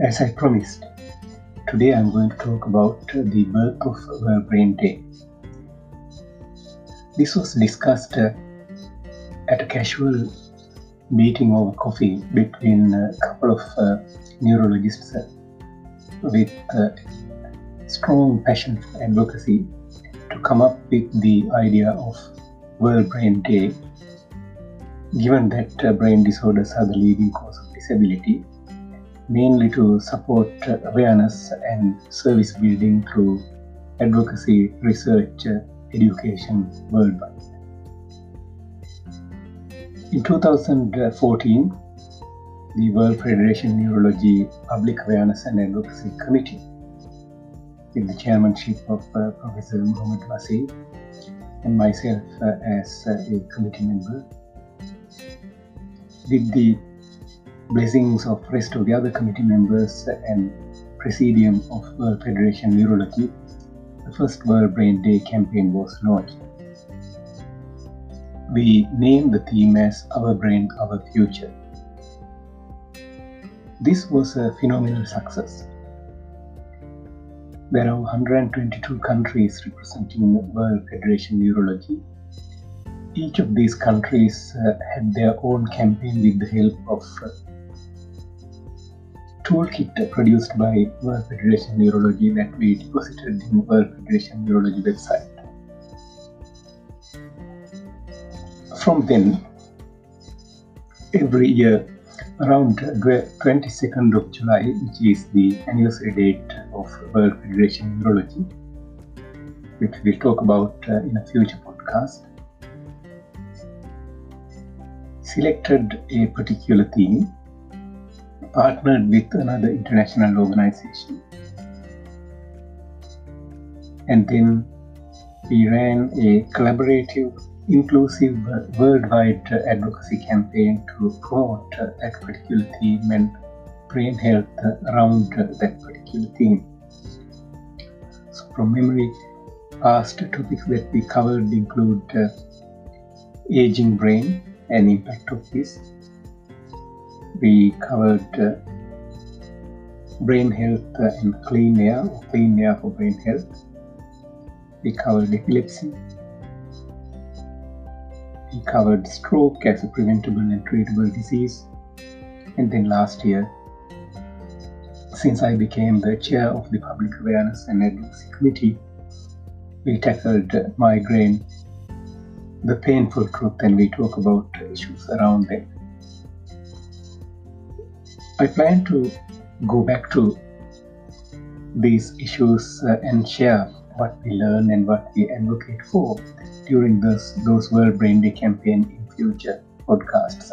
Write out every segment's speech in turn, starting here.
As I promised, today I'm going to talk about the birth of World Brain Day. This was discussed uh, at a casual meeting over coffee between a couple of uh, neurologists uh, with strong passion for advocacy to come up with the idea of World Brain Day, given that brain disorders are the leading cause of disability mainly to support awareness and service building through advocacy, research, education worldwide. In 2014, the World Federation Neurology Public Awareness and Advocacy Committee, with the chairmanship of uh, Professor Muhammad Wasay and myself uh, as uh, a committee member, did the blessings of rest of the other committee members and presidium of World Federation Neurology, the first World Brain Day campaign was launched. We named the theme as Our Brain, Our Future. This was a phenomenal success. There are 122 countries representing World Federation Neurology. Each of these countries uh, had their own campaign with the help of uh, toolkit produced by World Federation Neurology that we deposited in the World Federation Neurology website. From then, every year around 22nd of July, which is the anniversary date of World Federation Neurology, which we'll talk about uh, in a future podcast, selected a particular theme partnered with another international organization. And then we ran a collaborative, inclusive, worldwide advocacy campaign to promote that particular theme and brain health around that particular theme. So, from memory, past topics that we covered include uh, aging brain and impact of this, we covered uh, brain health uh, and clean air, clean air for brain health. We covered epilepsy. We covered stroke as a preventable and treatable disease. And then last year, since I became the chair of the Public Awareness and Advocacy Committee, we tackled migraine, the painful truth, and we talk about issues around them. I plan to go back to these issues uh, and share what we learn and what we advocate for during this those World Brain Day campaign in future podcasts.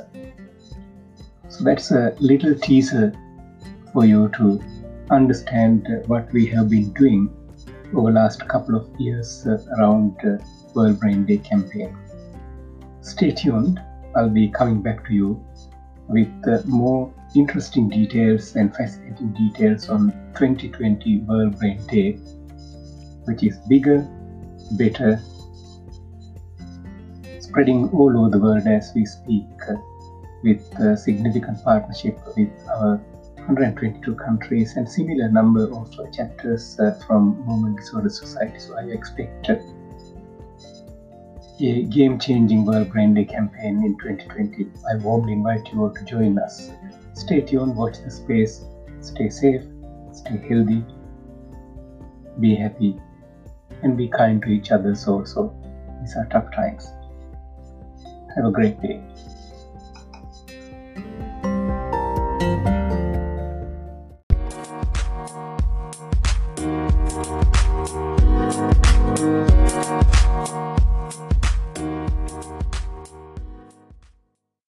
So that's a little teaser for you to understand what we have been doing over the last couple of years uh, around uh, World Brain Day campaign. Stay tuned. I'll be coming back to you with uh, more interesting details and fascinating details on 2020 World Brain Day, which is bigger, better, spreading all over the world as we speak, uh, with significant partnership with our 122 countries and similar number of chapters uh, from Movement Disorder Society. So I expect a game changing World Brain Day campaign in 2020. I warmly invite you all to join us. Stay tuned, watch the space, stay safe, stay healthy, be happy, and be kind to each other. So, so these are tough times. Have a great day.